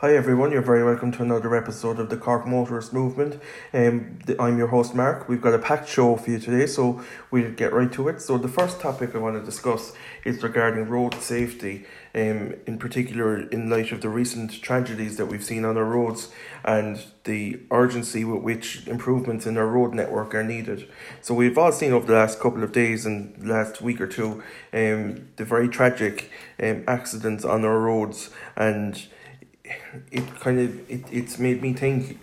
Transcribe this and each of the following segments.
Hi everyone, you're very welcome to another episode of the Cork Motorist Movement. Um, I'm your host Mark. We've got a packed show for you today, so we'll get right to it. So the first topic I want to discuss is regarding road safety, um, in particular in light of the recent tragedies that we've seen on our roads and the urgency with which improvements in our road network are needed. So we've all seen over the last couple of days and last week or two um, the very tragic um, accidents on our roads and it kind of it, it's made me think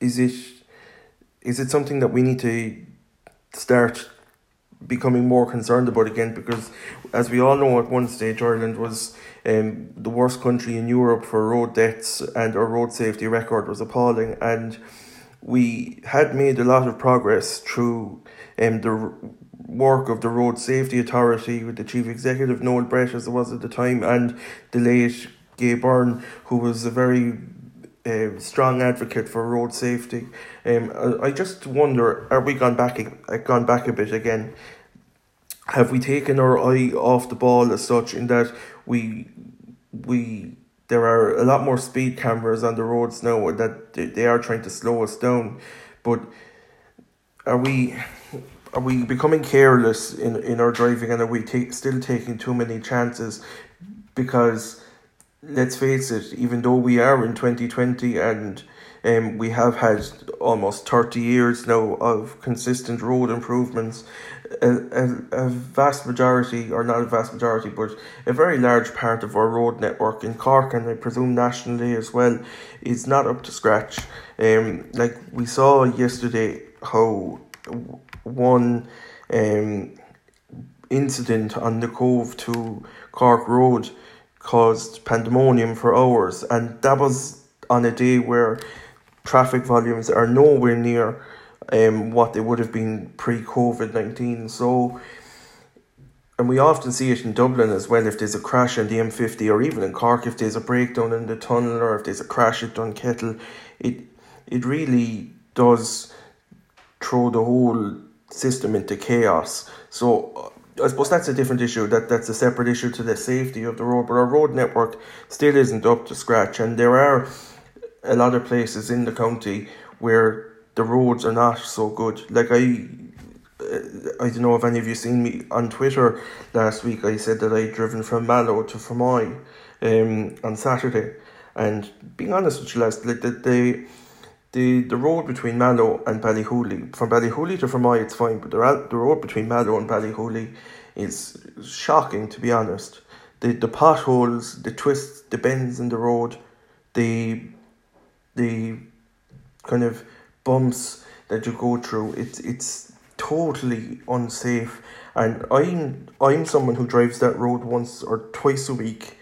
is it is it something that we need to start becoming more concerned about again? Because as we all know at one stage Ireland was um, the worst country in Europe for road deaths and our road safety record was appalling. And we had made a lot of progress through um, the work of the Road Safety Authority with the Chief Executive Noel Brett as it was at the time and the late Gay Byrne, who was a very uh, strong advocate for road safety. Um, I, just wonder, are we gone back uh, gone back a bit again? Have we taken our eye off the ball as such in that we we there are a lot more speed cameras on the roads now that they are trying to slow us down, but are we are we becoming careless in, in our driving and are we still taking too many chances because let's face it, even though we are in 2020 and um, we have had almost 30 years now of consistent road improvements, a, a, a vast majority, or not a vast majority, but a very large part of our road network in Cork and I presume nationally as well is not up to scratch. Um, like we saw yesterday how one um, incident on the Cobh to Cork Road caused pandemonium for hours, and that was on a day where traffic volumes are nowhere near um, what they would have been pre COVID 19. So, and we often see it in Dublin as well if there's a crash on the M50 or even in Cork if there's a breakdown in the tunnel or if there's a crash at Dunkettle, it it really does throw the whole system into chaos. So I suppose that's a different issue. That that's a separate issue to the safety of the road. But our road network still isn't up to scratch, and there are a lot of places in the county where the roads are not so good. Like I, I don't know if any of you seen me on Twitter last week. I said that I'd driven from Mallow to Fermoy, um, on Saturday, and being honest with you, last like the, the the the road between Mallow and Ballyhooly, from Ballyhooly to Fermoy, it's fine, but the, the road between Mallow and Ballyhooly is shocking, to be honest. The the potholes, the twists, the bends in the road, the the kind of bumps that you go through, it's it's totally unsafe. And I'm I'm someone who drives that road once or twice a week,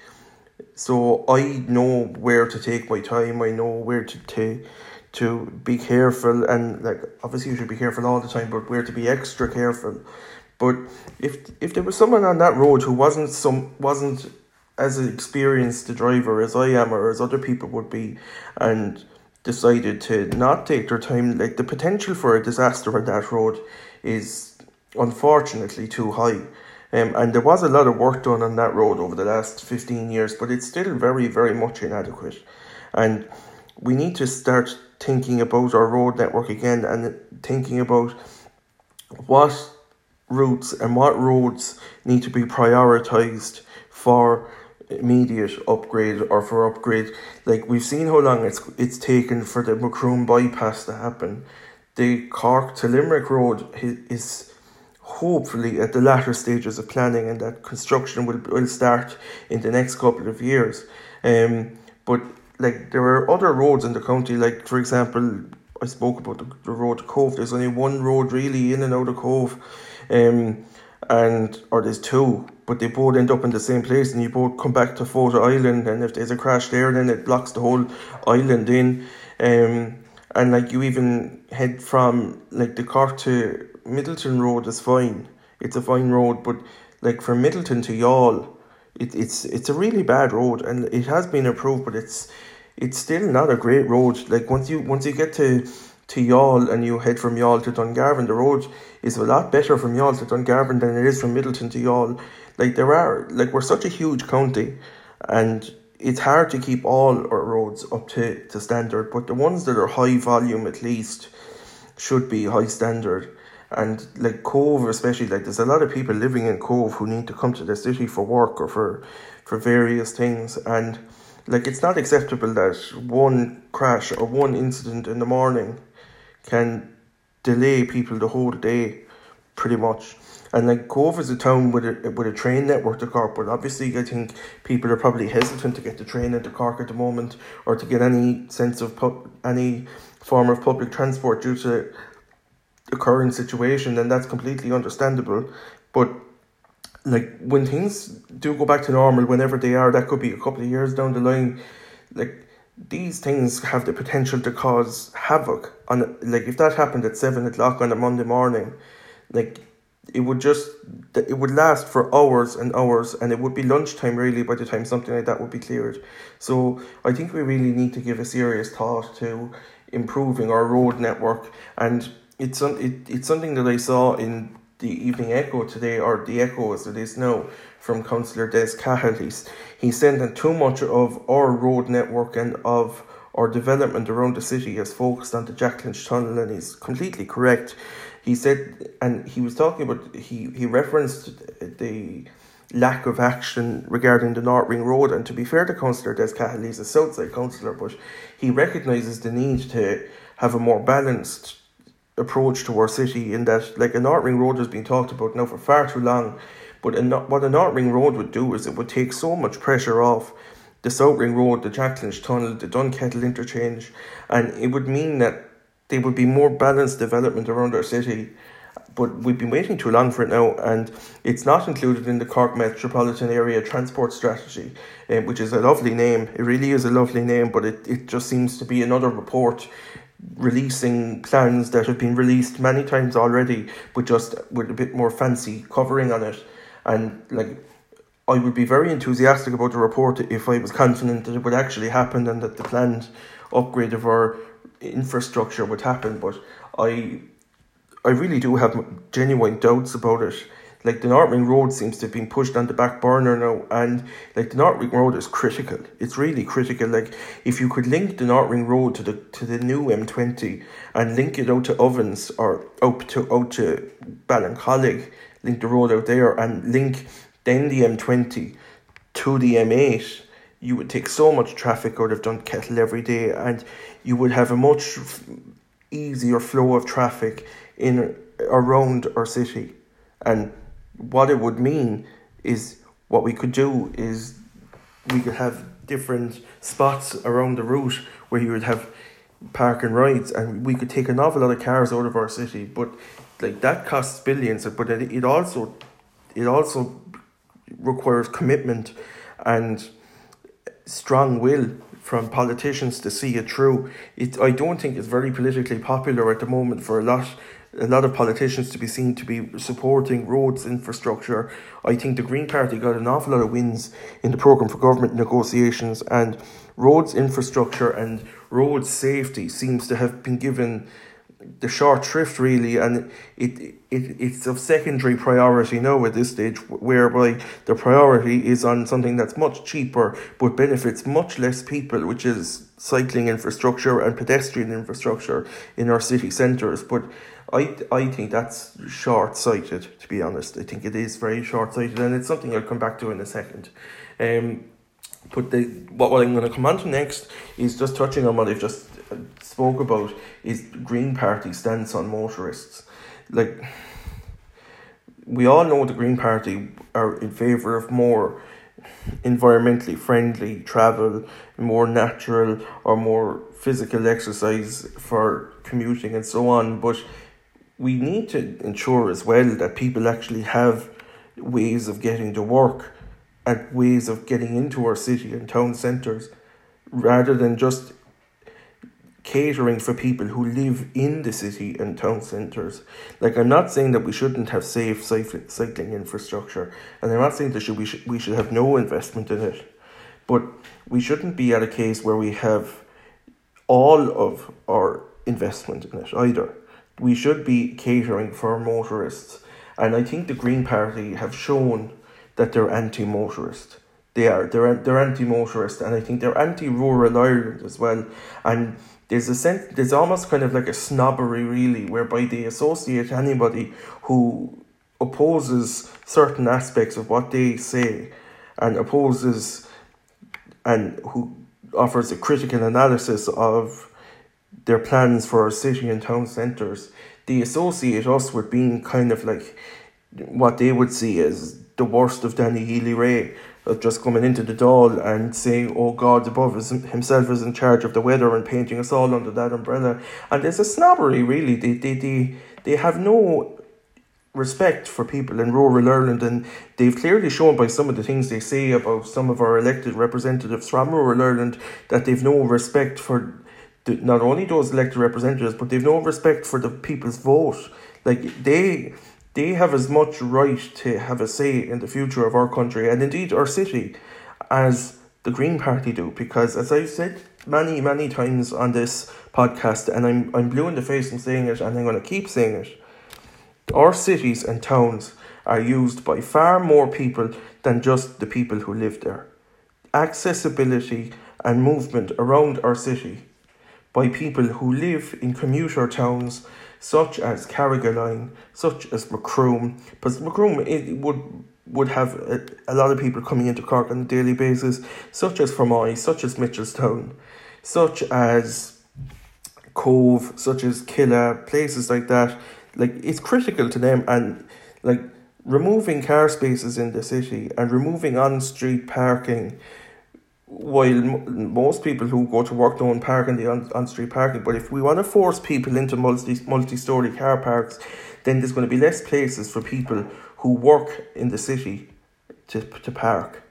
so I know where to take my time. I know where to take to be careful and like obviously you should be careful all the time but we're to be extra careful. But if if there was someone on that road who wasn't some wasn't as experienced a driver as I am or as other people would be and decided to not take their time like the potential for a disaster on that road is unfortunately too high. Um, and there was a lot of work done on that road over the last 15 years but it's still very very much inadequate. And we need to start thinking about our road network again and thinking about what routes and what roads need to be prioritized for immediate upgrade or for upgrade. Like we've seen how long it's it's taken for the Macroom bypass to happen. The Cork to Limerick road is hopefully at the latter stages of planning and that construction will, will start in the next couple of years. Um, but like there are other roads in the county, like for example, I spoke about the, the road to Cobh. There's only one road really in and out of Cobh, um, and or there's two, but they both end up in the same place, and you both come back to Fota Island, and if there's a crash there, then it blocks the whole island in, um, and like you even head from like the Cork to Midleton Road is fine. It's a fine road, but like from Midleton to Youghal, it, it's it's a really bad road, and it has been improved, but it's it's still not a great road. Like once you once you get to to Youghal and you head from Youghal to Dungarvan, the road is a lot better from Youghal to Dungarvan than it is from Midleton to Youghal. Like there are like we're such a huge county, and it's hard to keep all our roads up to, to standard, but the ones that are high volume at least should be high standard. And like Cobh especially like there's a lot of people living in Cobh who need to come to the city for work or for for various things, and like it's not acceptable that one crash or one incident in the morning can delay people the whole day, pretty much. And like Cobh is a town with a with a train network to Cork, but obviously I think people are probably hesitant to get the train into Cork at the moment or to get any sense of any form of public transport due to the current situation, and that's completely understandable. But like when things do go back to normal, whenever they are, that could be a couple of years down the line. Like these things have the potential to cause havoc. On like if that happened at seven o'clock on a Monday morning, like it would just it would last for hours and hours and it would be lunchtime really by the time something like that would be cleared so i think we really need to give a serious thought to improving our road network and it's it, it's something that i saw in the evening echo today or the echo as it is now from councillor des cahill he's, he said that too much of our road network and of our development around the city has focused on the Jack Lynch tunnel and he's completely correct he said, and he was talking about, he, he referenced the lack of action regarding the North Ring Road. And to be fair to Councillor Des Cahill, he's a Southside councillor, but he recognises the need to have a more balanced approach to our city in that, like, a North Ring Road has been talked about now for far too long. But a, what a North Ring Road would do is it would take so much pressure off the South Ring Road, the Jack Lynch Tunnel, the Dunkettle interchange, and it would mean that there would be more balanced development around our city. But we've been waiting too long for it now, and it's not included in the Cork Metropolitan Area Transport Strategy, um, which is a lovely name. It really is a lovely name, but it, it just seems to be another report releasing plans that have been released many times already, but just with a bit more fancy covering on it. And like, I would be very enthusiastic about the report if I was confident that it would actually happen and that the planned upgrade of our infrastructure would happen, but I I really do have genuine doubts about it. Like the North Ring Road seems to have been pushed on the back burner now, and like the North Ring Road is critical. It's really critical. Like if you could link the North Ring Road to the to the new M twenty and link it out to Ovens or out to out to Ballincollig, link the road out there and link then the M twenty to the M eight you would take so much traffic out of Dunkettle every day and you would have a much easier flow of traffic in around our city. And what it would mean is what we could do is we could have different spots around the route where you would have park and rides and we could take an awful lot of cars out of our city but like that costs billions but it, it also it also requires commitment and strong will from politicians to see it through. It I don't think it's very politically popular at the moment for a lot a lot of politicians to be seen to be supporting roads infrastructure. I think the Green Party got an awful lot of wins in the programme for government negotiations and roads infrastructure and road safety seems to have been given the short shrift really and it, it it's of secondary priority now at this stage whereby the priority is on something that's much cheaper but benefits much less people which is cycling infrastructure and pedestrian infrastructure in our city centres but I, I think that's short sighted to be honest I think it is very short sighted and it's something I'll come back to in a second um but the what, what I'm going to come on to next is just touching on what I've just spoke about is Green Party stance on motorists. Like we all know the Green Party are in favour of more environmentally friendly travel, more natural or more physical exercise for commuting and so on. But we need to ensure as well that people actually have ways of getting to work and ways of getting into our city and town centres rather than just catering for people who live in the city and town centres. Like I'm not saying that we shouldn't have safe cycling infrastructure, and I'm not saying that we should we should have no investment in it, but we shouldn't be at a case where we have all of our investment in it either. We should be catering for motorists, and I think the Green Party have shown that they're anti-motorist. They are. They're they're anti-motorist, and I think they're anti-rural Ireland as well. And there's a sense, there's almost kind of like a snobbery, really, whereby they associate anybody who opposes certain aspects of what they say, and opposes, and who offers a critical analysis of their plans for our city and town centres. They associate us with being kind of like what they would see as the worst of Danny Healy-Rae, of just coming into the Dáil and saying, oh God above is, himself is in charge of the weather and painting us all under that umbrella. And there's a snobbery, really. They, they, they, they have no respect for people in rural Ireland, and they've clearly shown by some of the things they say about some of our elected representatives from rural Ireland that they've no respect for not only those elected representatives, but they've no respect for the people's vote. Like they they have as much right to have a say in the future of our country and indeed our city as the Green Party do. Because as I've said many, many times on this podcast, and I'm I'm blue in the face in saying it, and I'm going to keep saying it, our cities and towns are used by far more people than just the people who live there. Accessibility and movement around our city by people who live in commuter towns such as Carrigaline, such as Macroom, because Macroom it would would have a, a, lot of people coming into Cork on a daily basis, such as Fermoy, such as Mitchelstown, such as Cobh, such as Killeagh, places like that. Like it's critical to them, and like removing car spaces in the city and removing on street parking while most people who go to work don't park in the on, on street parking, but if we want to force people into multi multi story car parks, then there's going to be less places for people who work in the city to to park,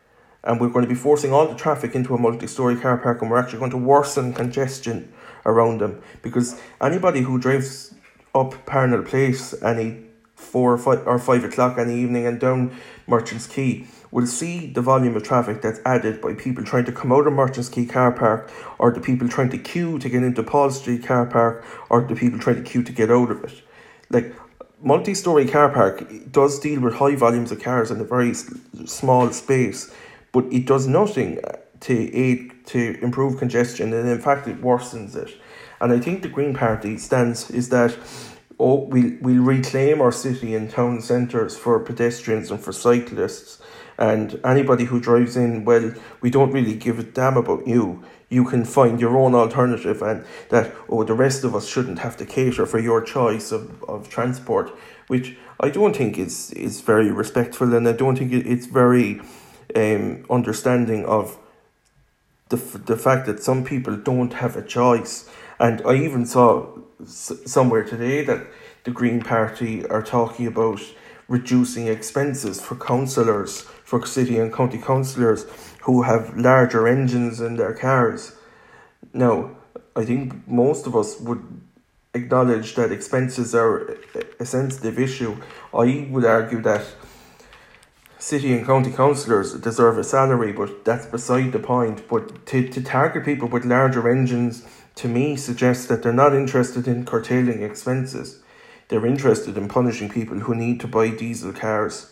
and we're going to be forcing all the traffic into a multi story car park, and we're actually going to worsen congestion around them. Because anybody who drives up Parnell Place any four or five or five o'clock any evening and down Merchants Quay will see the volume of traffic that's added by people trying to come out of Merchants Quay car park or the people trying to queue to get into Paul Street car park or the people trying to queue to get out of it. Like multi-story car park does deal with high volumes of cars in a very small space, but it does nothing uh, to aid to improve congestion and in fact it worsens it. And I think the Green Party stance is that oh, we'll, we'll reclaim our city and town centres for pedestrians and for cyclists and anybody who drives in, well, we don't really give a damn about you. You can find your own alternative, and that, oh, the rest of us shouldn't have to cater for your choice of, of transport, which I don't think is, is very respectful, and I don't think it's very um, understanding of the, the fact that some people don't have a choice. And I even saw somewhere today that the Green Party are talking about reducing expenses for councillors, for city and county councillors who have larger engines in their cars. Now, I think most of us would acknowledge that expenses are a sensitive issue. I would argue that city and county councillors deserve a salary, but that's beside the point. But to, to target people with larger engines, to me, suggests that they're not interested in curtailing expenses. They're interested in punishing people who need to buy diesel cars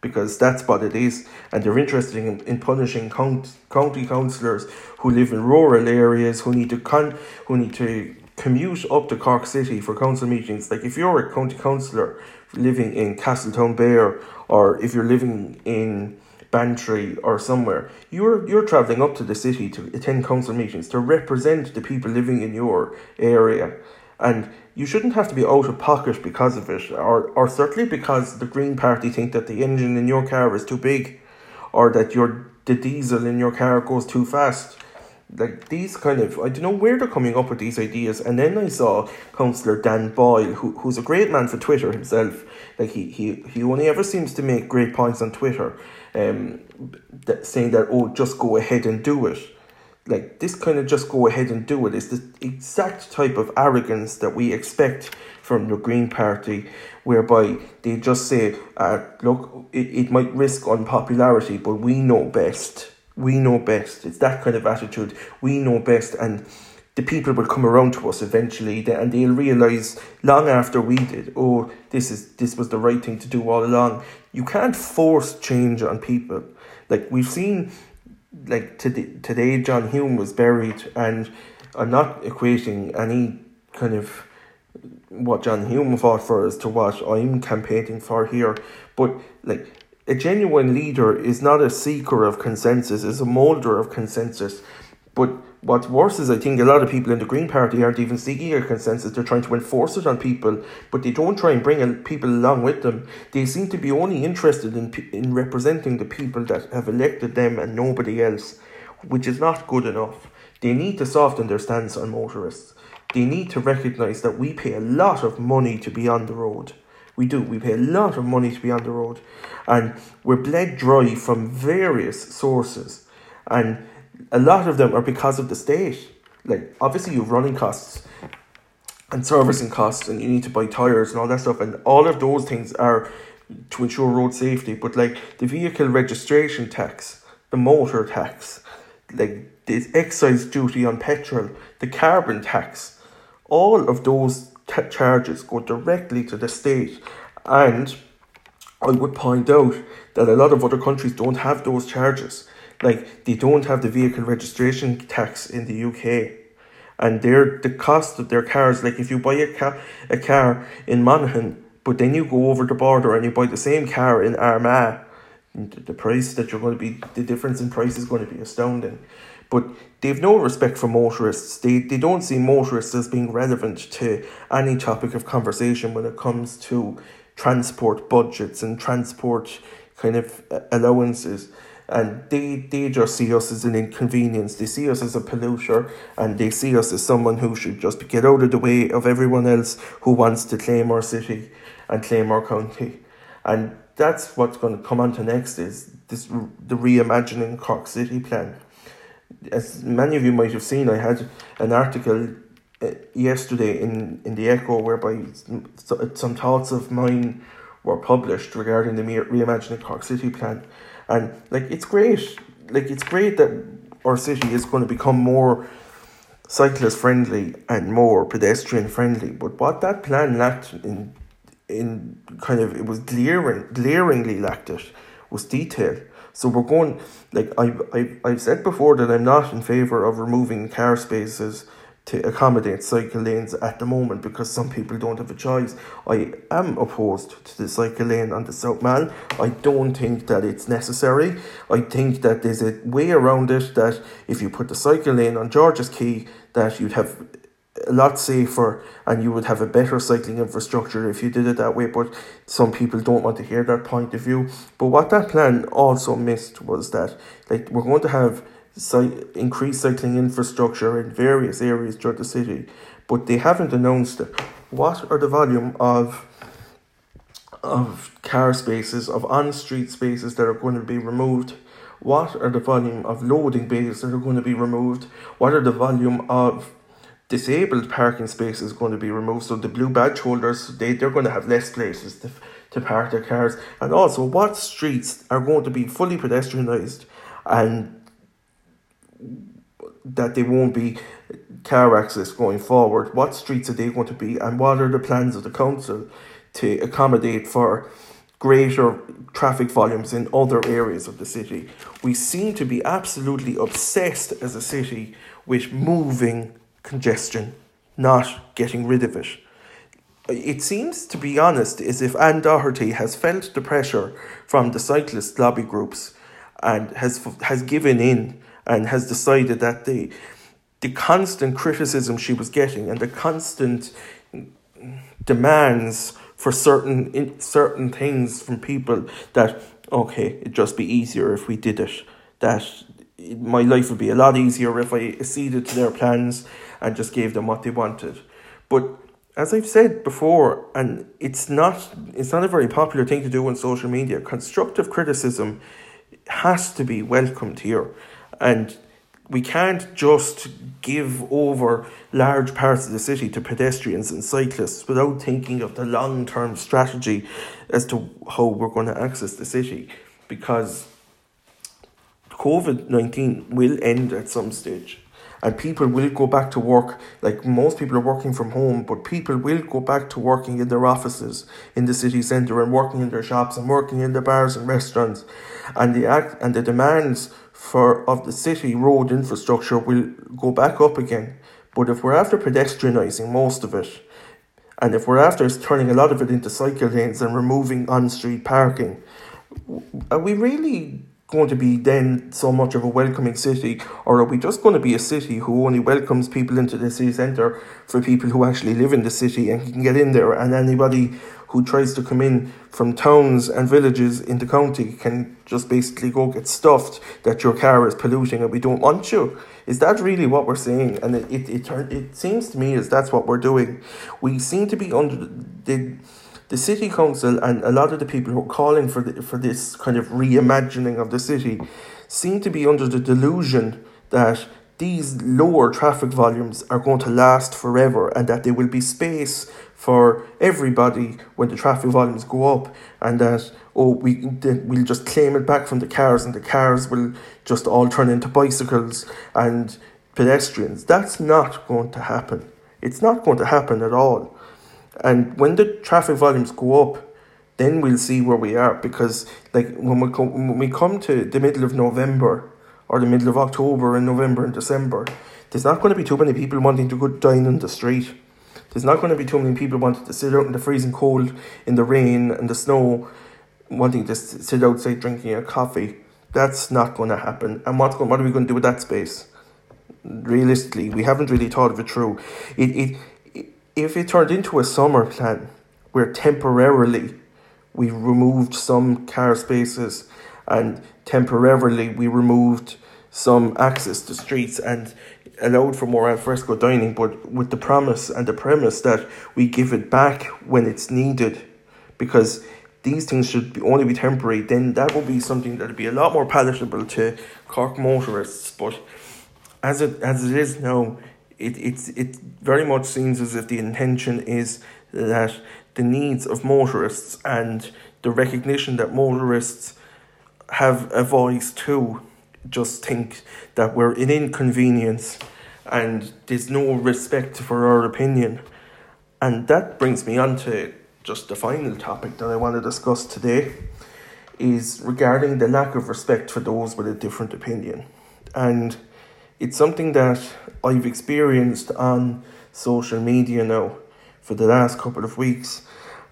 because that's what it is. And they're interested in, in punishing count, county councillors who live in rural areas who need to con, who need to commute up to Cork City for council meetings. Like if you're a county councillor living in Castletownbere or if you're living in Bantry or somewhere, you're you're travelling up to the city to attend council meetings to represent the people living in your area. And you shouldn't have to be out of pocket because of it, or, or certainly because the Green Party think that the engine in your car is too big, or that your the diesel in your car goes too fast. Like these kind of, I don't know where they're coming up with these ideas. And then I saw Councillor Dan Boyle, who, who's a great man for Twitter himself. Like he, he, he only ever seems to make great points on Twitter, um, that, saying that, oh, just go ahead and do it like this kind of just go ahead and do it is the exact type of arrogance that we expect from the Green Party, whereby they just say, uh, look, it, it might risk unpopularity, but we know best. We know best. It's that kind of attitude. We know best. And the people will come around to us eventually and they'll realise long after we did, oh, this is this was the right thing to do all along. You can't force change on people Like we've seen, like today, today John Hume was buried, and I'm not equating any kind of what John Hume fought for as to what I'm campaigning for here, but like a genuine leader is not a seeker of consensus, is a molder of consensus. But what's worse is I think a lot of people in the Green Party aren't even seeking a consensus. They're trying to enforce it on people, but they don't try and bring people along with them. They seem to be only interested in in representing the people that have elected them and nobody else, which is not good enough. They need to soften their stance on motorists. They need to recognise that we pay a lot of money to be on the road. We do. We pay a lot of money to be on the road, and we're bled dry from various sources, and a lot of them are because of the state. Like obviously, you've running costs and servicing costs, and you need to buy tires and all that stuff, and all of those things are to ensure road safety. But like the vehicle registration tax, the motor tax, like the excise duty on petrol, the carbon tax, all of those t- charges go directly to the state. And I would point out that a lot of other countries don't have those charges. Like they don't have the vehicle registration tax in the UK. And their the cost of their cars, like if you buy a car a car in Monaghan, but then you go over the border and you buy the same car in Armagh, the price that you're going to be the difference in price is going to be astounding. But they've no respect for motorists. They, they don't see motorists as being relevant to any topic of conversation when it comes to transport budgets and transport kind of allowances. And they, they just see us as an inconvenience. They see us as a polluter and they see us as someone who should just get out of the way of everyone else who wants to claim our city and claim our county. And that's what's going to come on to next is this the reimagining Cork City plan as many of you might have seen, I had an article uh, yesterday in, in the Echo whereby some thoughts of mine were published regarding the reimagining Cork City plan, and like it's great, like it's great that our city is going to become more cyclist friendly and more pedestrian friendly. But what that plan lacked in in kind of it was glaring glaringly lacked it was detail. So we're going like I I I've said before that I'm not in favor of removing car spaces to accommodate cycle lanes at the moment because some people don't have a choice. I am opposed to the cycle lane on the South Mall. I don't think that it's necessary. I think that there's a way around it that if you put the cycle lane on George's Quay, that you'd have a lot safer and you would have a better cycling infrastructure if you did it that way but some people don't want to hear that point of view but what that plan also missed was that like we're going to have increased cycling infrastructure in various areas throughout the city but they haven't announced it. what are the volume of of car spaces of on-street spaces that are going to be removed what are the volume of loading bays that are going to be removed what are the volume of disabled parking spaces going to be removed. So the blue badge holders, they, they're going to have less places to, to park their cars. And also, what streets are going to be fully pedestrianised and that they won't be car access going forward? What streets are they going to be? And what are the plans of the council to accommodate for greater traffic volumes in other areas of the city? We seem to be absolutely obsessed as a city with moving congestion, not getting rid of it. It seems, to be honest, as if Ann Doherty has felt the pressure from the cyclist lobby groups and has has given in and has decided that the the constant criticism she was getting and the constant demands for certain in, certain things from people that okay it'd just be easier if we did it that my life would be a lot easier if I acceded to their plans and just gave them what they wanted. But as I've said before, and it's not it's not a very popular thing to do on social media, constructive criticism has to be welcomed here. And we can't just give over large parts of the city to pedestrians and cyclists without thinking of the long term strategy as to how we're going to access the city. Because COVID 19 will end at some stage and people will go back to work. Like most people are working from home, but people will go back to working in their offices in the city centre and working in their shops and working in the bars and restaurants, and the act and the demands for of the city road infrastructure will go back up again. But if we're after pedestrianising most of it, and if we're after turning a lot of it into cycle lanes and removing on street parking, are we really going to be then so much of a welcoming city, or are we just going to be a city who only welcomes people into the city centre for people who actually live in the city and can get in there, and anybody who tries to come in from towns and villages in the county can just basically go get stuffed that your car is polluting and we don't want you? Is that really what we're saying? And it it it, it seems to me as that's what we're doing. We seem to be under the the city council and a lot of the people who are calling for the, for this kind of reimagining of the city seem to be under the delusion that these lower traffic volumes are going to last forever and that there will be space for everybody when the traffic volumes go up and that oh we we'll just claim it back from the cars and the cars will just all turn into bicycles and pedestrians. That's not going to happen. It's not going to happen at all and when the traffic volumes go up, then we'll see where we are because like when we come when we come to the middle of November or the middle of October and November and December, there's not going to be too many people wanting to go dine in the street. There's not going to be too many people wanting to sit out in the freezing cold, in the rain and the snow, wanting to sit outside drinking a coffee. That's not going to happen. And what's going, what are we going to do with that space? Realistically, we haven't really thought of it through. It, it if it turned into a summer plan where temporarily we removed some car spaces and temporarily we removed some access to streets and allowed for more alfresco dining, but with the promise and the premise that we give it back when it's needed, because these things should be, only be temporary, then that will be something that would be a lot more palatable to Cork motorists. But as it as it is now, it, it's, it very much seems as if the intention is that the needs of motorists and the recognition that motorists have a voice too just think that we're an inconvenience and there's no respect for our opinion. And that brings me on to just the final topic that I want to discuss today is regarding the lack of respect for those with a different opinion. And it's something that I've experienced on social media now for the last couple of weeks,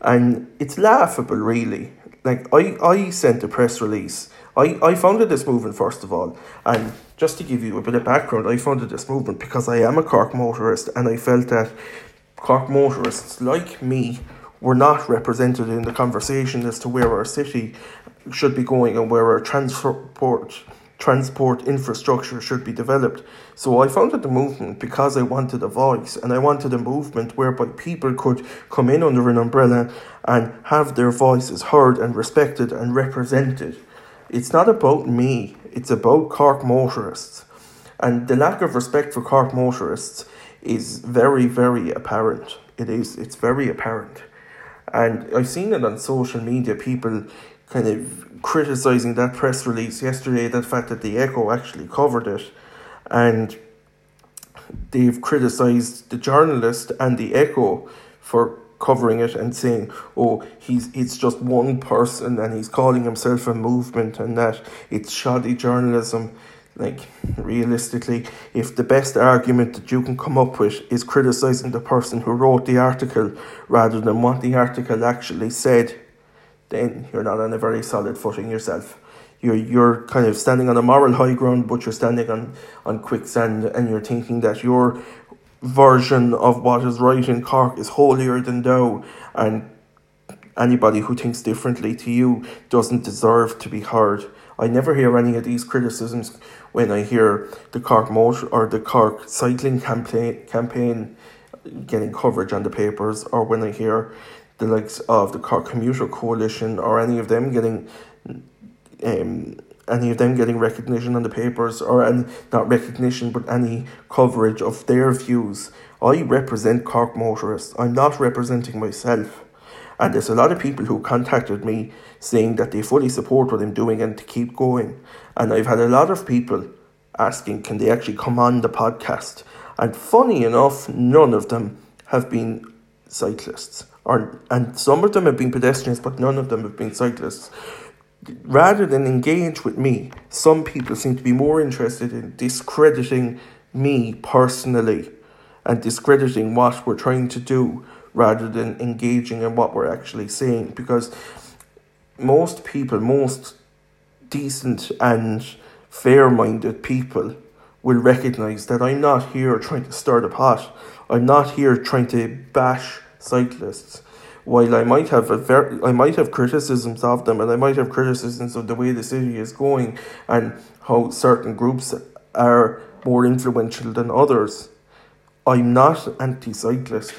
and it's laughable, really. Like, I, I sent a press release. I, I founded this movement, first of all, and just to give you a bit of background, I founded this movement because I am a Cork motorist, and I felt that Cork motorists, like me, were not represented in the conversation as to where our city should be going and where our transport transport infrastructure should be developed. So I founded the movement because I wanted a voice and I wanted a movement whereby people could come in under an umbrella and have their voices heard and respected and represented. It's not about me, it's about Cork motorists. And the lack of respect for Cork motorists is very, very apparent. It is, it's very apparent. And I've seen it on social media, people kind of criticizing that press release yesterday, the fact that the Echo actually covered it, and they've criticized the journalist and the Echo for covering it and saying, "Oh, he's it's just one person and he's calling himself a movement and that it's shoddy journalism." Like realistically, if the best argument that you can come up with is criticizing the person who wrote the article rather than what the article actually said, then you're not on a very solid footing yourself. You're you're kind of standing on a moral high ground, but you're standing on, on quicksand and you're thinking that your version of what is right in Cork is holier than thou and anybody who thinks differently to you doesn't deserve to be heard. I never hear any of these criticisms when I hear the Cork motor or the Cork cycling campaign campaign getting coverage on the papers or when I hear the likes of the Cork Commuter Coalition or any of them getting um, any of them getting recognition on the papers or any not recognition but any coverage of their views. I represent Cork motorists. I'm not representing myself. And there's a lot of people who contacted me saying that they fully support what I'm doing and to keep going. And I've had a lot of people asking can they actually come on the podcast. And funny enough, none of them have been cyclists. Or, and some of them have been pedestrians, but none of them have been cyclists. Rather than engage with me, some people seem to be more interested in discrediting me personally and discrediting what we're trying to do rather than engaging in what we're actually saying. Because most people, most decent and fair minded people will recognize that I'm not here trying to start a pot. I'm not here trying to bash cyclists. While I might have a ver- I might have criticisms of them and I might have criticisms of the way the city is going and how certain groups are more influential than others. I'm not anti cyclist.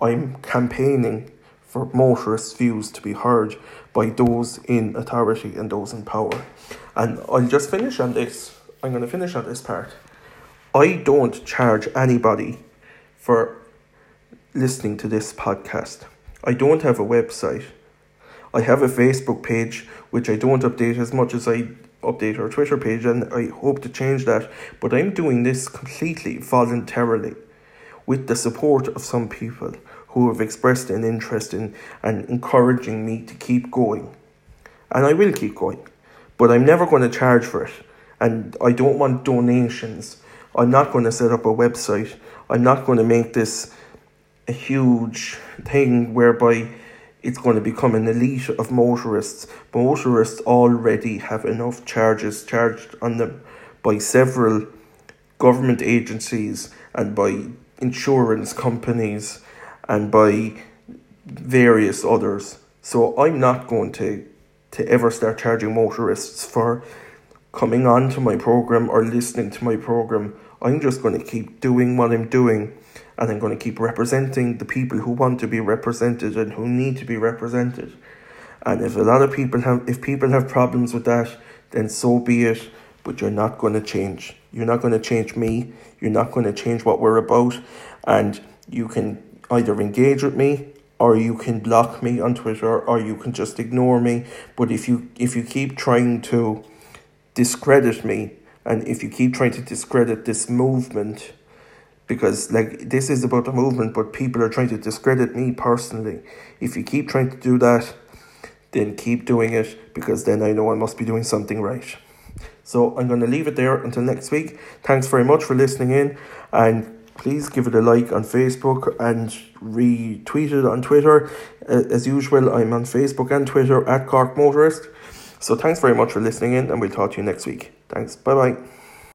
I'm campaigning for motorists' views to be heard by those in authority and those in power. And I'll just finish on this. I'm going to finish on this part. I don't charge anybody for listening to this podcast. I don't have a website. I have a Facebook page which I don't update as much as I update our Twitter page, and I hope to change that. But I'm doing this completely voluntarily with the support of some people who have expressed an interest in and encouraging me to keep going. And I will keep going, but I'm never going to charge for it. And I don't want donations. I'm not going to set up a website. I'm not going to make this a huge thing whereby it's going to become an elite of motorists. Motorists already have enough charges charged on them by several government agencies and by insurance companies and by various others. So I'm not going to to ever start charging motorists for coming on to my program or listening to my program. I'm just going to keep doing what I'm doing and I'm going to keep representing the people who want to be represented and who need to be represented. And if a lot of people have if people have problems with that, then so be it, but you're not going to change. You're not going to change me. You're not going to change what we're about and you can either engage with me or you can block me on Twitter or you can just ignore me. But if you if you keep trying to discredit me and if you keep trying to discredit this movement because like this is about the movement but people are trying to discredit me personally. If you keep trying to do that, then keep doing it because then I know I must be doing something right. So I'm going to leave it there until next week. Thanks very much for listening in and please give it a like on Facebook and retweet it on Twitter. As usual, I'm on Facebook and Twitter at Cork Motorist. So thanks very much for listening in, and we'll talk to you next week. Thanks. Bye bye.